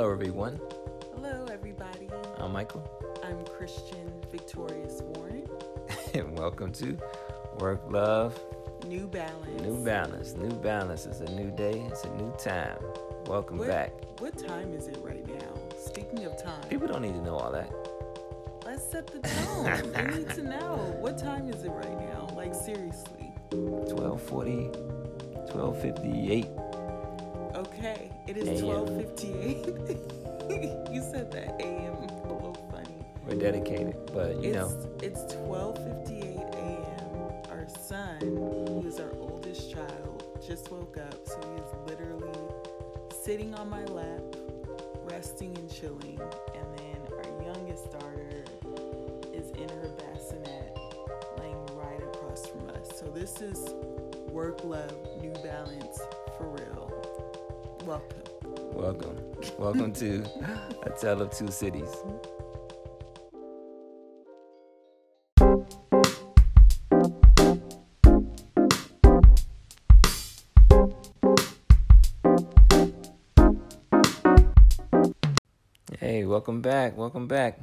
Hello, everyone. Hello, everybody. I'm Michael, I'm Christian Victorious Warren. and welcome to Work Love New Balance. New Balance. New Balance is a new day, it's a new time. Welcome What, back. What time is it right now? Speaking of time, People don't need to know all that. let's set the tone. they need to know. What time is it right now? Like, seriously. 1240, 1258. It is AM. 12.58. you said that AM a little funny. We're dedicated, but you it's, know, It's 12.58 a.m. Our son, who is our oldest child, just woke up, so he is literally sitting on my lap, resting and chilling. And then our youngest daughter is in her bassinet, laying right across from us. So this is work, love, new balance for real. Welcome. welcome. welcome to A Tale of Two Cities. Hey, welcome back. Welcome back.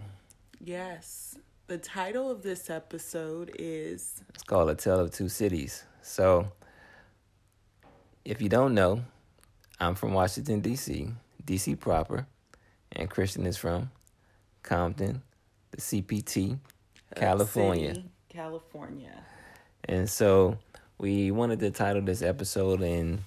Yes. The title of this episode is It's called A Tale of Two Cities. So, if you don't know, I'm from Washington, D.C., D.C. proper, and Christian is from Compton, the CPT, California. City, California. And so, we wanted to title this episode and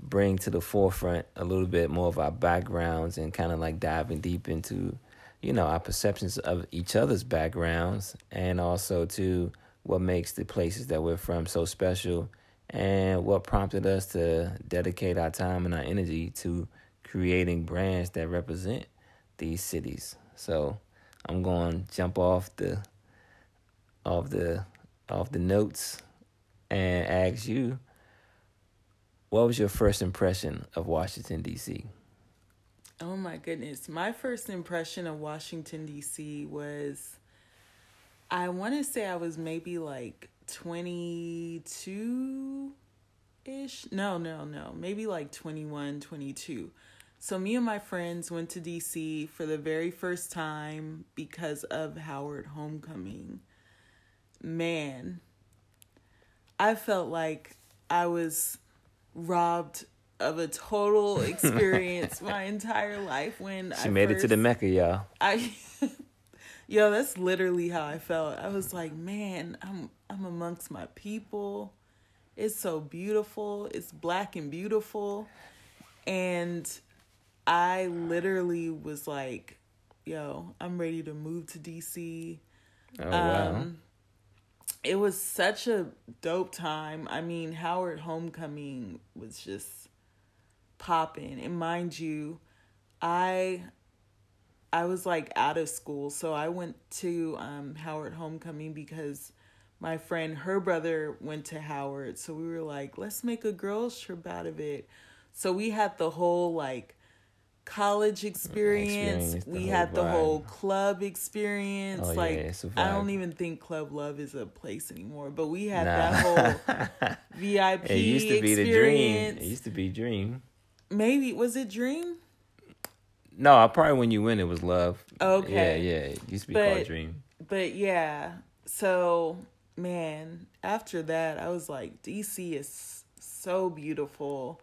bring to the forefront a little bit more of our backgrounds and kind of like diving deep into, you know, our perceptions of each other's backgrounds and also to what makes the places that we're from so special and what prompted us to dedicate our time and our energy to creating brands that represent these cities. So I'm going to jump off the off the off the notes and ask you what was your first impression of Washington D.C.? Oh my goodness. My first impression of Washington, D.C. was I want to say I was maybe like 22 ish. No, no, no. Maybe like 21, 22. So me and my friends went to DC for the very first time because of Howard Homecoming. Man, I felt like I was robbed of a total experience my entire life when She I made it to the Mecca, y'all. I Yo, that's literally how I felt. I was like, man, I'm I'm amongst my people. It's so beautiful. It's black and beautiful. And I literally was like, yo, I'm ready to move to DC. Oh wow. Um, it was such a dope time. I mean, Howard Homecoming was just popping. And mind you, I I was like out of school, so I went to um, Howard Homecoming because my friend, her brother went to Howard. So we were like, let's make a girls trip out of it. So we had the whole like college experience. Experience, we had the whole club experience. Oh, like a I vibe. don't even think Club Love is a place anymore, but we had Nah. that whole VIP experience. it used to be the dream. experience. It used to be dream. Maybe was it Dream? No, I probably when you win it was love. Okay. Yeah, yeah. It used to be But- called dream. But yeah, so man, after that, I was like, DC is so beautiful.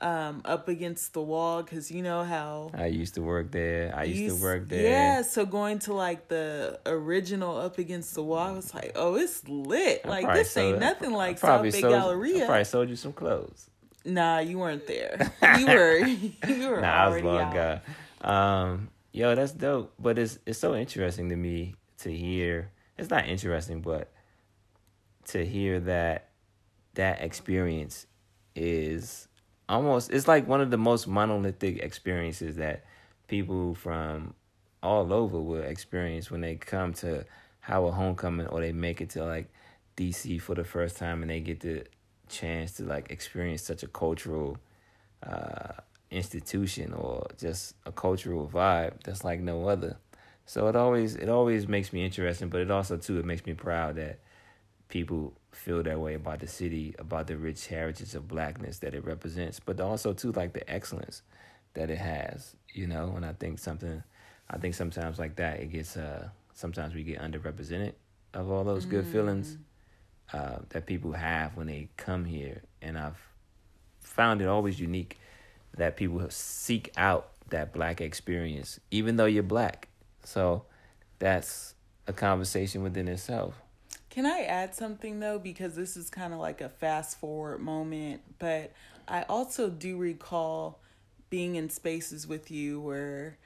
Um, up against the wall, because you know how I used to work there. I used, to work there. Yeah, so going to like the original up against the wall, I was like, oh, it's lit. I like this ain't nothing I like probably South Bay sold- I probably sold you some clothes. Nah, you weren't there. You were you were Nah, I was already long out. gone. Um, yo, that's dope. But it's it's so interesting to me to hear. It's not interesting, but to hear that that experience is almost it's like one of the most monolithic experiences that people from all over will experience when they come to Howard Homecoming or they make it to like DC for the first time and they get the chance to like experience such a cultural uh, institution or just a cultural vibe that's like no other. So it always it always makes me interesting, but it also too it makes me proud that people feel that way about the city, about the rich heritage of blackness that it represents, but also too like the excellence that it has, you know, and I think something I think sometimes like that it gets uh sometimes we get underrepresented of all those good feelings uh, that people have when they come here, and I've found it always unique that people seek out that black experience, even though you're black. So that's a conversation within itself. Can I add something though? Because this is kind of like a fast forward moment, but I also do recall being in spaces with you where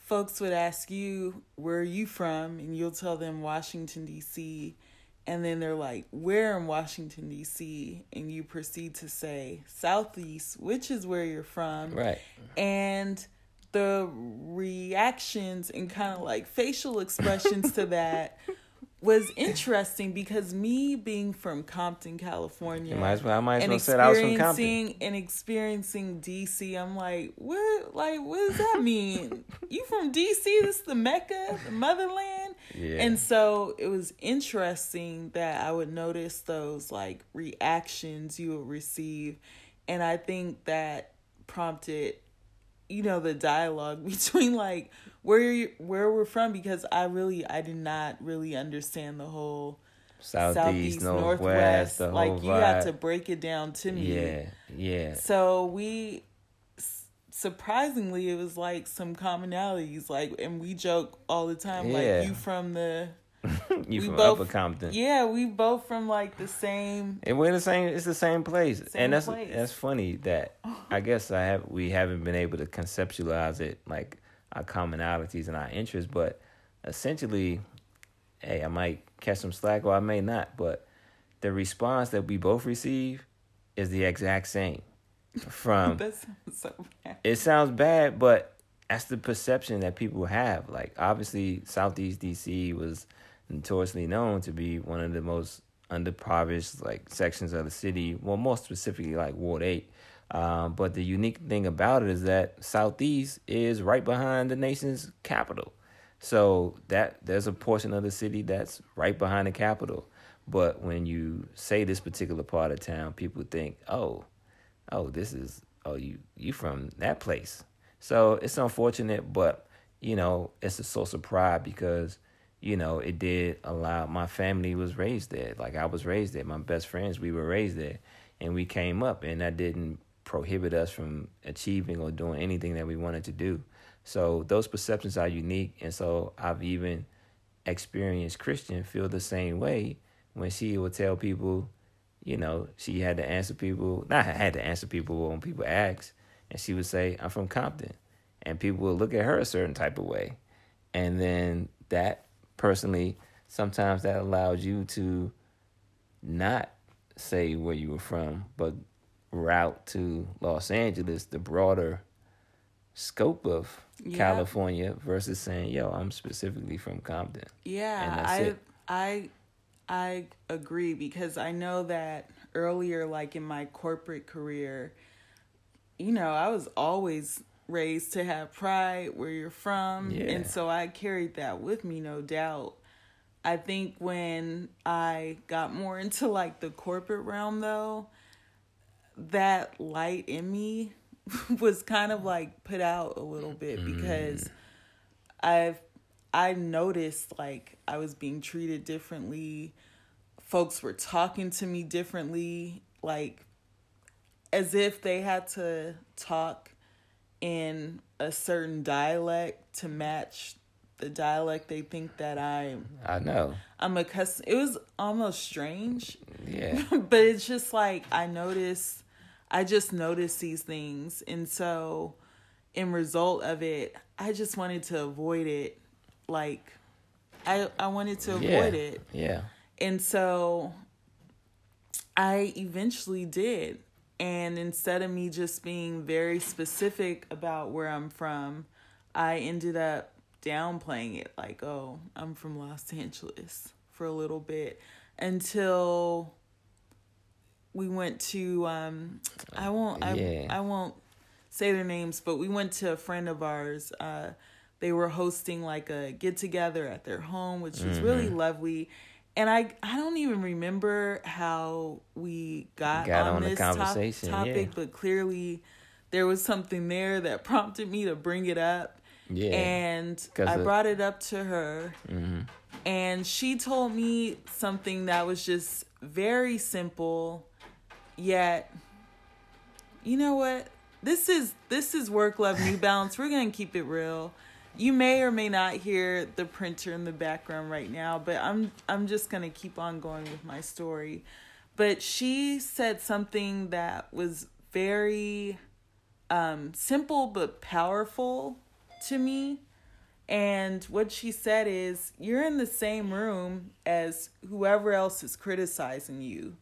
folks would ask you, Where are you from? And you'll tell them Washington, D.C. And then they're like, Where in Washington, D.C.? And you proceed to say, Southeast, which is where you're from. Right. And the reactions and kind of like facial expressions to that was interesting because me being from Compton, California, You might as well- I might as well said I was from Compton. and experiencing DC, I'm like, what? Like, what does that mean? you from DC? This is the Mecca, the motherland. Yeah. And so it was interesting that I would notice those like reactions you would receive, and I think that prompted you know the dialogue between like where you where we're from because I really I did not really understand the whole Southeast, Northwest, the whole like you had to break it down to me. Yeah, yeah. So we surprisingly it was like some commonalities like and we joke all the time Yeah. like you from the you we from both- Upper Compton. yeah we both from like the same And we're the same. It's the same place, Same and that's place. that's funny that I guess I have we haven't been able to conceptualize it like our commonalities and our interests, but essentially, hey, I might catch some slack or I may not, but the response that we both receive is the exact same. From that sounds so bad. it sounds bad, but that's the perception that people have. Like obviously, Southeast DC was notoriously known to be one of the most underprivileged like sections of the city. Well, more specifically, like Ward Eight. Um, but the unique thing about it is that Southeast is right behind the nation's capital. So that there's a portion of the city that's right behind the capital. But when you say this particular part of town, people think, "Oh, oh, this is oh you you from that place." So it's unfortunate, but you know it's a source of pride because you know it did allow my family was raised there. Like I was raised there. My best friends we were raised there, and we came up, and that didn't prohibit us from achieving or doing anything that we wanted to do. So those perceptions are unique, and so I've even experienced Christian feel the same way when she would tell people, you know, she had to answer people, not had to answer people when people asked, and she would say, I'm from Compton. And people would look at her a certain type of way. And then that personally, sometimes that allowed you to not say where you were from, but route to Los Angeles, the broader scope of Yeah. California versus saying, yo, I'm specifically from Compton. And Yeah, that's I it. I I agree because I know that earlier like in my corporate career, you know, I was always raised to have pride where you're from Yeah. and so I carried that with me no doubt. I think when I got more into like the corporate realm though, that light in me was kind of like put out a little bit mm-hmm. because I've I noticed like I was being treated differently. Folks were talking to me differently, like as if they had to talk in a certain dialect to match the dialect they think that I'm I know. I'm accustomed. It was almost strange, Yeah. but it's just like I noticed I just noticed these things and so in result of it I just wanted to avoid it like I I wanted to yeah. avoid it Yeah. and so I eventually did and instead of me just being very specific about where I'm from I ended up downplaying it like oh I'm from Los Angeles for a little bit until we went to um I won't Yeah. I, I won't say their names but we went to a friend of ours uh they were hosting like a get together at their home which was really Mm-hmm. lovely and I I don't even remember how we got, Got on, on this top- topic yeah. but clearly there was something there that prompted me to bring it up. Yeah. And I of- brought it up to her. hmm And she told me something that was just very simple, yet you know what? This is this is work love New Balance. We're gonna keep it real. You may or may not hear the printer in the background right now, but I'm I'm just gonna keep on going with my story. But she said something that was very um, simple but powerful to me. And what she said is, you're in the same room as whoever else is criticizing you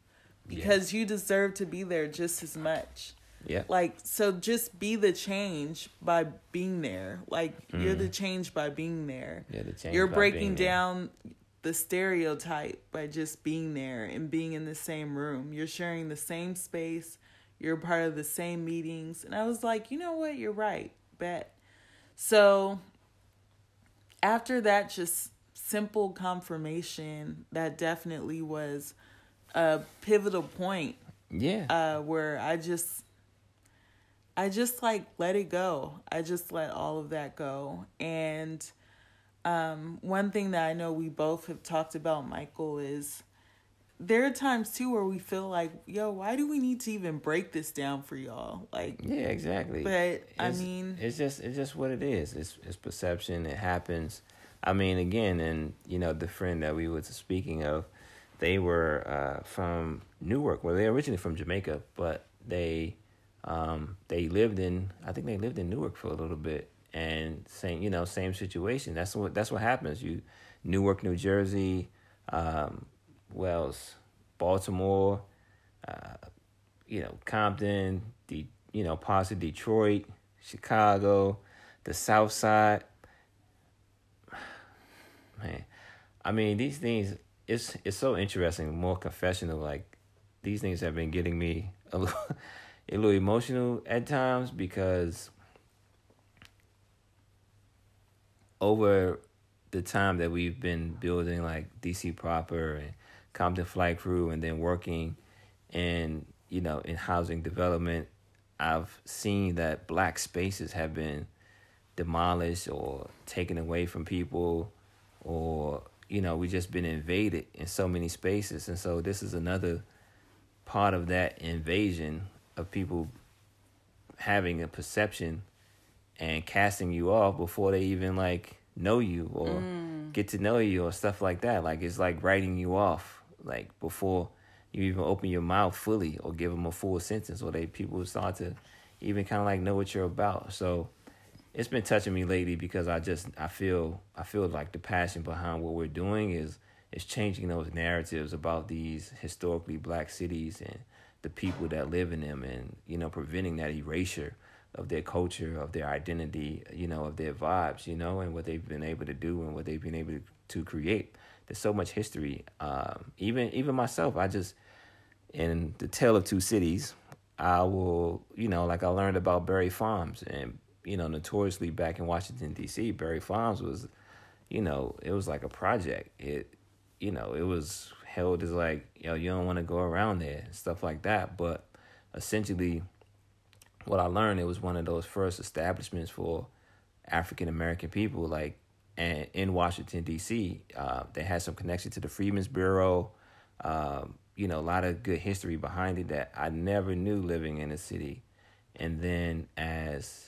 because you deserve to be there just as much. Yeah. Like, so just be the change by being there. Like, you're Mm. the change by being there. Yeah, the change You're breaking being there. down the stereotype by just being there and being in the same room. You're sharing the same space. You're part of the same meetings. And I was like, you know what? You're right. Bet. So after that, just simple confirmation, that definitely was a pivotal point Yeah. uh, where I just, I just like let it go. I just let all of that go. And um, one thing that I know we both have talked about, Michael, is there are times too where we feel like, yo, why do we need to even break this down for y'all? Like, yeah, exactly. but I mean, it's just it's just what it is. It's it's perception. It happens. I mean, again, and you know, the friend that we were speaking of, they were uh, from Newark. Well, they're originally from Jamaica, but they um, they lived in I think they lived in Newark for a little bit, and same you know same situation. That's what that's what happens. You Newark, New Jersey, um, Wells, Baltimore, uh, you know Compton, the you know parts of Detroit, Chicago, the South Side. Man, I mean these things. It's it's so interesting. More confessional. Like these things have been getting me a little, a little emotional at times because over the time that we've been building like DC proper and Compton Flight Crew and then working in you know in housing development, I've seen that black spaces have been demolished or taken away from people or you know we just been invaded in so many spaces. And so this is another part of that invasion of people having a perception and casting you off before they even like know you or mm. get to know you or stuff like that. Like it's like writing you off like before you even open your mouth fully or give them a full sentence or they people start to even kind of like know what you're about. So it's been touching me lately because I just I feel I feel like the passion behind what we're doing is is changing those narratives about these historically black cities and the people that live in them and you know preventing that erasure of their culture of their identity you know of their vibes you know and what they've been able to do and what they've been able to create there's so much history um, even even myself I just in the tale of two cities I will you know like I learned about Barry Farms and you know notoriously back in Washington D.C. Barry Farms was you know it was like a project it you know, it was held as like, you know, you don't want to go around there stuff like that. But essentially, what I learned, it was one of those first establishments for African American people, like, and in Washington D.C. Uh, they had some connection to the Freedmen's Bureau. Um, you know, a lot of good history behind it that I never knew living in the city. And then as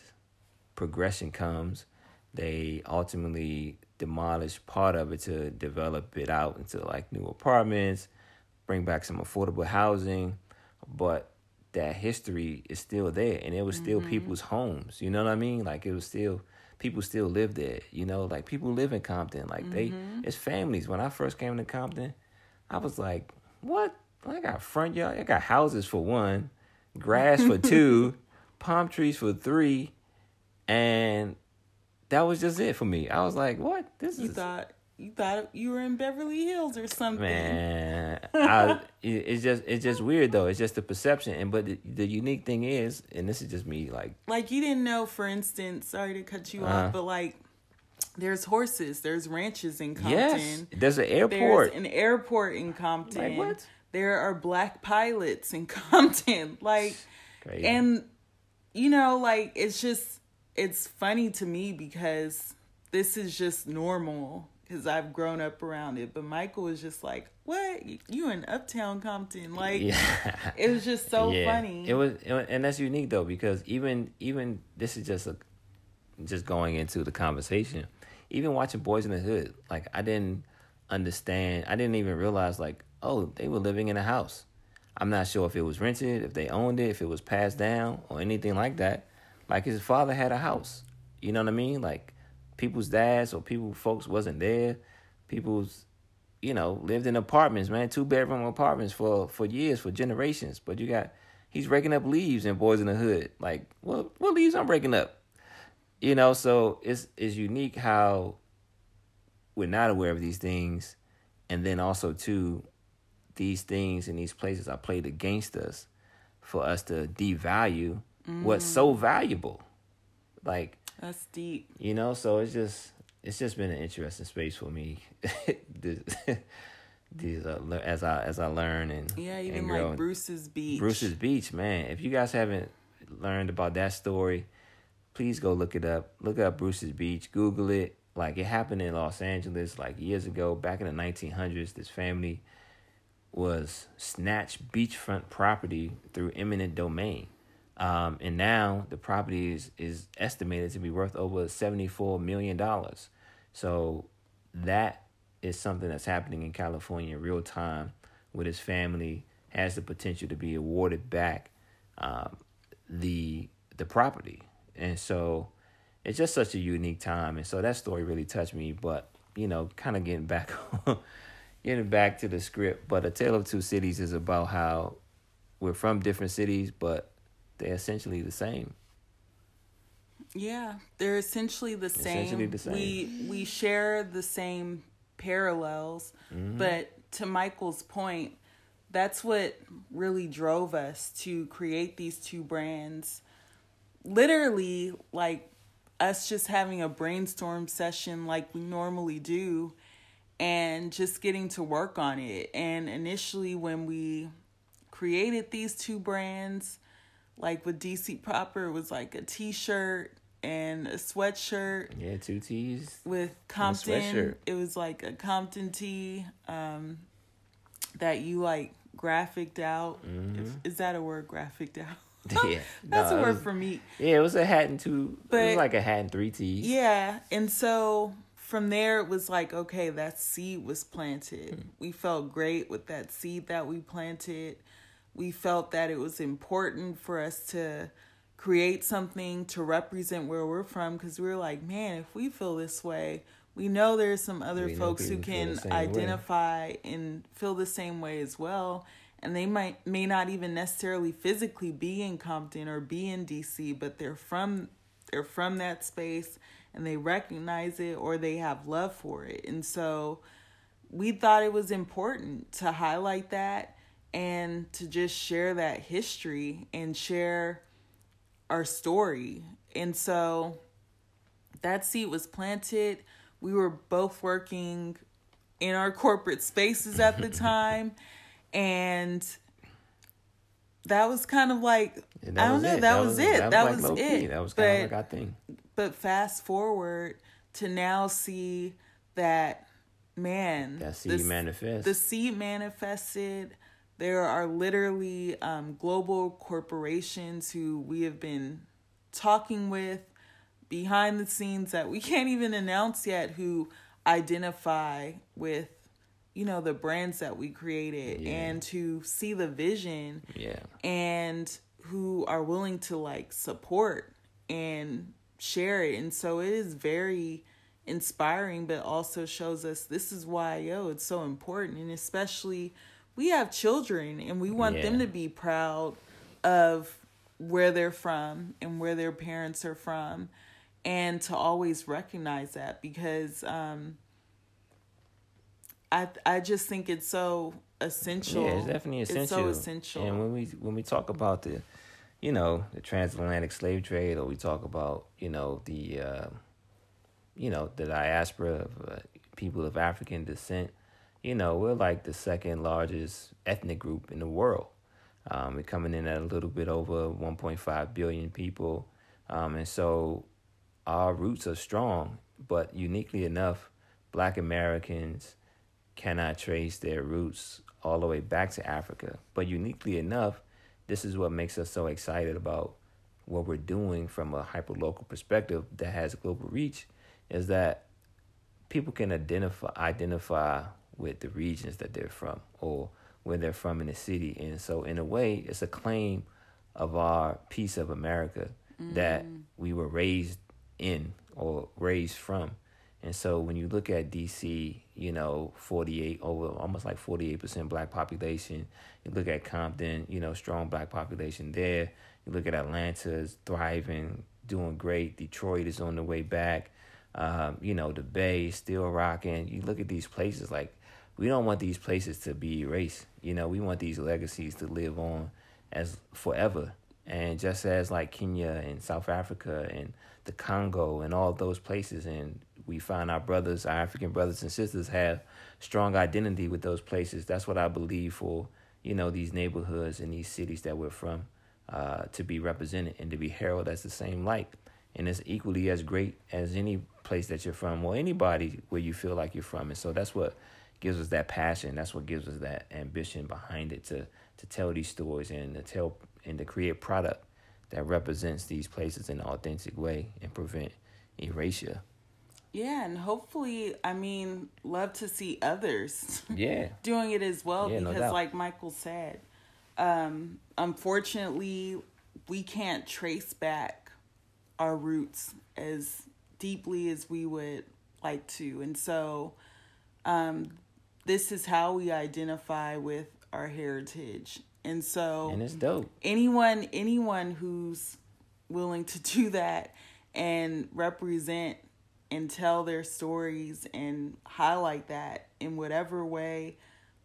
progression comes, they ultimately demolish part of it to develop it out into like new apartments, bring back some affordable housing, but that history is still there and it was still mm-hmm. people's homes. You know what I mean? Like it was still people still live there. You know, like people live in Compton. Like they mm-hmm. it's families. When I first came to Compton, I was like, What? I got front yard, I got houses for one, grass for two, palm trees for three, and that was just it for me. I was like, "What? This you is thought you thought you were in Beverly Hills or something. man." I, it's just it's just weird though. It's just the perception, and but the, the unique thing is, and this is just me, like Like you didn't know, for instance, sorry to cut you Uh-huh. off, but like there's horses, there's ranches in Compton. yes, there's an There's airport. an airport in Compton. Like, what? There are black pilots in Compton. Like Crazy. and you know, like it's just it's funny to me because this is just normal because I've grown up around it. But Michael was just like, "What? You in Uptown Compton?" Like, yeah. it was just so yeah. funny. It was, and that's unique though because even even this is just a just going into the conversation. Even watching Boys in the Hood, like I didn't understand. I didn't even realize like, oh, they were living in a house. I'm not sure if it was rented, if they owned it, if it was passed down, or anything like that. Like his father had a house. You know what I mean? Like people's dads or people folks wasn't there. People's you know, lived in apartments, man, two bedroom apartments for for years, for generations. But you got he's raking up leaves in Boys in the Hood. Like, what what leaves I'm raking up? You know, so it's it's unique how we're not aware of these things, and then also too, these things and these places are played against us for us to devalue mm. what's so valuable. Like that's deep. You know, so it's just it's just been an interesting space for me. this, these uh, as I as I learn and yeah, even and grow. like Bruce's Beach. Bruce's Beach, man. If you guys haven't learned about that story, please go look it up. Look up Bruce's Beach. Google it. Like it happened in Los Angeles like years ago, back in the 1900s. This family was snatched beachfront property through eminent domain. Um, and now the property is, is estimated to be worth over $74 million. So that is something that's happening in California in real time with his family has the potential to be awarded back um, the the property. And so it's just such a unique time. And so that story really touched me. But, you know, kind of getting back getting back to the script. But A Tale of Two Cities is about how we're from different cities, but they're essentially the same. Yeah, they're essentially the same. Essentially the same. We we share the same parallels, mm-hmm. but to Michael's point, that's what really drove us to create these two brands. Literally, like us just having a brainstorm session like we normally do and just getting to work on it. And initially, when we created these two brands, like with DC Proper, it was like a t shirt and a sweatshirt. Yeah, two tees. With Compton, it was like a Compton tee um, that you like graphicked out. Mm-hmm. If, is that a word, graphicked out? yeah, that's no, a word was, for me. Yeah, it was a hat and two. But, it was like a hat and three tees. Yeah, and so from there it was like, okay, that seed was planted. Hmm. We felt great with that seed that we planted. We felt that it was important for us to create something to represent where we're from because we were like, man, if we feel this way, we know there's some other we folks who can identify way. and feel the same way as well and they might may not even necessarily physically be in Compton or be in DC, but they're from they're from that space and they recognize it or they have love for it. And so we thought it was important to highlight that and to just share that history and share our story. And so that seed was planted. We were both working in our corporate spaces at the time and that was kind of like I don't know. That, that, was, it. That, was, like it. That was kind but, of like our thing. But fast forward to now see that man, that seed manifest. The seed manifested. There are literally um, global corporations who we have been talking with behind the scenes that we can't even announce yet who identify with you know the brands that we created yeah. and to see the vision yeah. and who are willing to like support and share it. And so it is very inspiring but also shows us this is why yo it's so important. And especially we have children and we want yeah. them to be proud of where they're from and where their parents are from and to always recognize that because um I I just think it's so essential. Yeah, it's definitely essential. It's so essential. And when we when we talk about the, you know, the transatlantic slave trade, or we talk about you know the, uh, you know, the diaspora of uh, people of African descent, you know, we're like the second largest ethnic group in the world. Um, we're coming in at a little bit over 1.5 billion people. Um, and so our roots are strong, but uniquely enough, black Americans cannot trace their roots all the way back to Africa. But uniquely enough, this is what makes us so excited about what we're doing from a hyperlocal perspective that has global reach is that people can identify identify with the regions that they're from or where they're from in the city. And so in a way it's a claim of our piece of America mm. that we were raised in or raised from. And so when you look at DC, you know, 48 over almost like 48% black population. You look at Compton, you know, strong black population there. You look at Atlanta's thriving, doing great. Detroit is on the way back. Um, you know, the Bay is still rocking. You look at these places like we don't want these places to be erased. You know, we want these legacies to live on as forever. And just as like Kenya and South Africa and the Congo and all those places, and we find our brothers, our African brothers and sisters, have strong identity with those places. That's what I believe for you know these neighborhoods and these cities that we're from uh, to be represented and to be heralded as the same light. And it's equally as great as any place that you're from or anybody where you feel like you're from. And so that's what gives us that passion. That's what gives us that ambition behind it to to tell these stories and to tell and to create product that represents these places in an authentic way and prevent erasure. Yeah, and hopefully, I mean, love to see others. Yeah. doing it as well yeah, because, no like Michael said, um, unfortunately, we can't trace back our roots as deeply as we would like to, and so, um, this is how we identify with our heritage and so And it's dope. Anyone anyone who's willing to do that and represent and tell their stories and highlight that in whatever way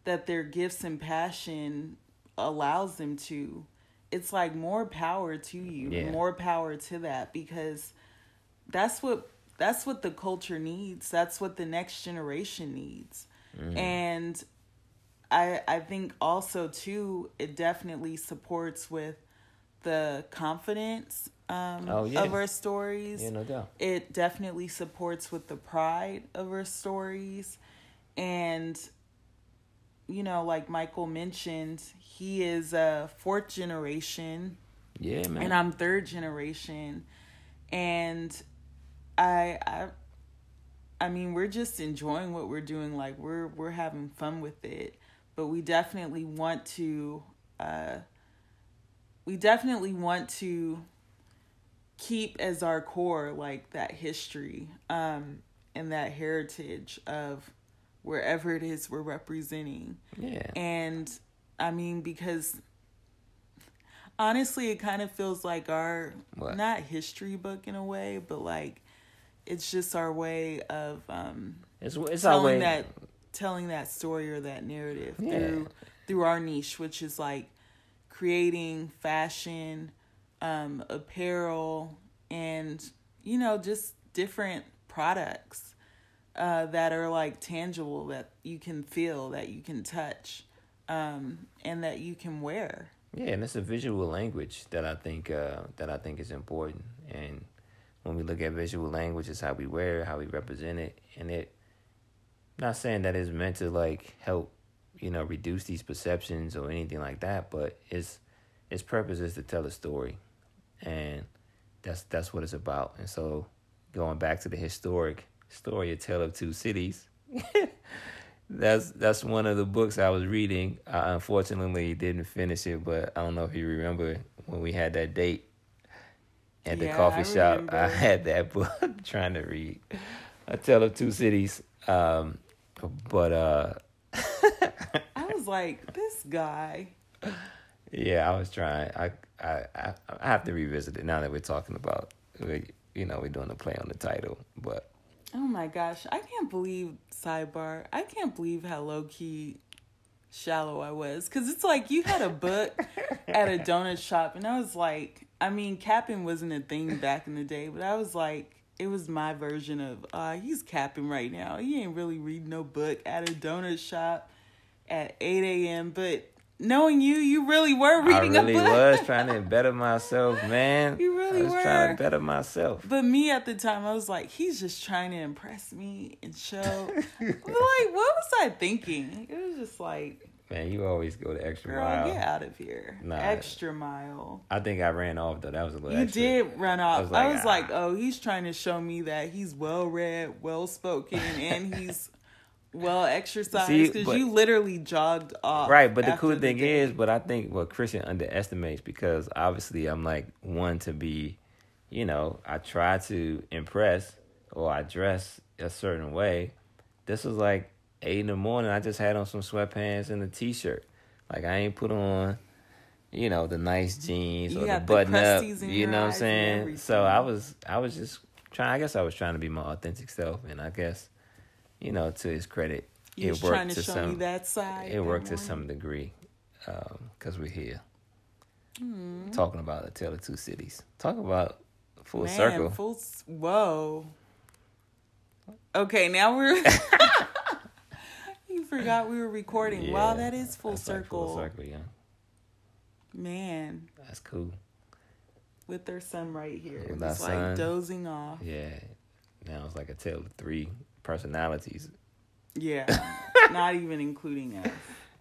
that their gifts and passion allows them to it's like more power to you yeah. more power to that because that's what that's what the culture needs that's what the next generation needs mm. and I I think also too it definitely supports with the confidence um, oh, yeah. of our stories. Yeah, no doubt. It definitely supports with the pride of our stories, and you know, like Michael mentioned, he is a fourth generation. Yeah, man. And I'm third generation, and I I. I mean, we're just enjoying what we're doing. Like we're we're having fun with it but we definitely want to uh, we definitely want to keep as our core like that history um, and that heritage of wherever it is we're representing. Yeah. And I mean because honestly it kind of feels like our what? not history book in a way, but like it's just our way of um it's it's our way that telling that story or that narrative yeah. through through our niche, which is like creating fashion, um, apparel, and you know just different products uh, that are like tangible that you can feel, that you can touch, um, and that you can wear. Yeah, and it's a visual language that I think uh, that I think is important. And when we look at visual language, it's how we wear, it, how we represent it, and it not saying that it's meant to like help, you know, reduce these perceptions or anything like that, but its its purpose is to tell a story, and that's that's what it's about. And so, going back to the historic story, a tale of two cities. that's that's one of the books I was reading. I unfortunately didn't finish it, but I don't know if you remember when we had that date at the yeah, coffee I shop. Remember. I had that book trying to read A Tale of Two Cities. Um, but uh I was like, this guy. Yeah, I was trying. I I I have to revisit it now that we're talking about we you know, we're doing a play on the title, but Oh my gosh, I can't believe sidebar. I can't believe how low key shallow I was cuz it's like you had a book at a donut shop and I was like, I mean, capping wasn't a thing back in the day, but I was like it was my version of uh he's capping right now. He ain't really reading no book at a donut shop at eight AM. But knowing you, you really were reading I really a book. was trying to better myself, man. You really I was were. trying to better myself. But me at the time, I was like, he's just trying to impress me and show. like, what was I thinking? It was just like, Man, you always go the extra girl, mile. get out of here. Nah. Extra mile. I think I ran off though. That was a little. You extra. did run off. I was was, like, like, ah. oh, he's trying to show me that he's well read, well spoken, and he's well exercised because you literally jogged off. Right, but the cool the thing day. is, but I think what Christian underestimates because obviously I'm like one to be, you know, I try to impress or I dress a certain way. This was like eight in the morning. I just had on some sweatpants and a t-shirt. Like I ain't put on, you know, the nice jeans You or the got the button up. You know what I'm saying? So. I was, I was just trying. I guess I was trying to be my authentic self, and I guess, you know, to his credit, you it worked to, to some me that side. it worked to some degree because we're here Hmm. talking about a tale of two cities talk about full Man, circle Full. Whoa. Okay, now we're. you forgot we were recording. wow, that is full that's like circle. full circle. yeah. Man, that's cool. With their son right here, With just like son. dozing off. yeah. Now it's like a tale of three personalities. Yeah, not even including us.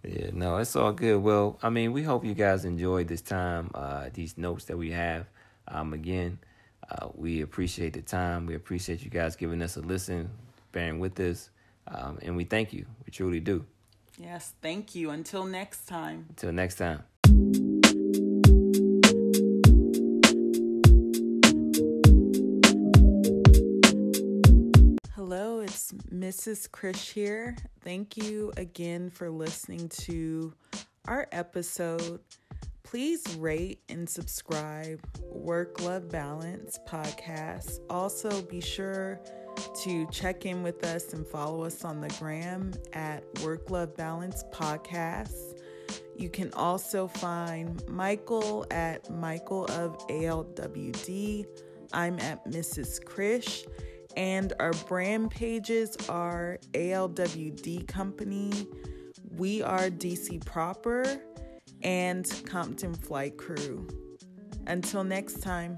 yeah no it's all good. Well i mean we hope you guys enjoyed this time uh these notes that we have. Um again uh we appreciate the time. We appreciate you guys giving us a listen bearing with us. Um and we thank you we truly do Yes, thank you. Until next time. until next time Hello, it's Mrs. Krish here. Thank you again for listening to our episode. Please rate and subscribe Work Love Balance podcast. Also, be sure to check in with us and follow us on the gram at Work Love Balance podcast. You can also find Michael at Michael of ALWD. I'm at Mrs. Krish. And our brand pages are ALWD Company, We Are DC Proper, and Compton Flight Crew. Until next time.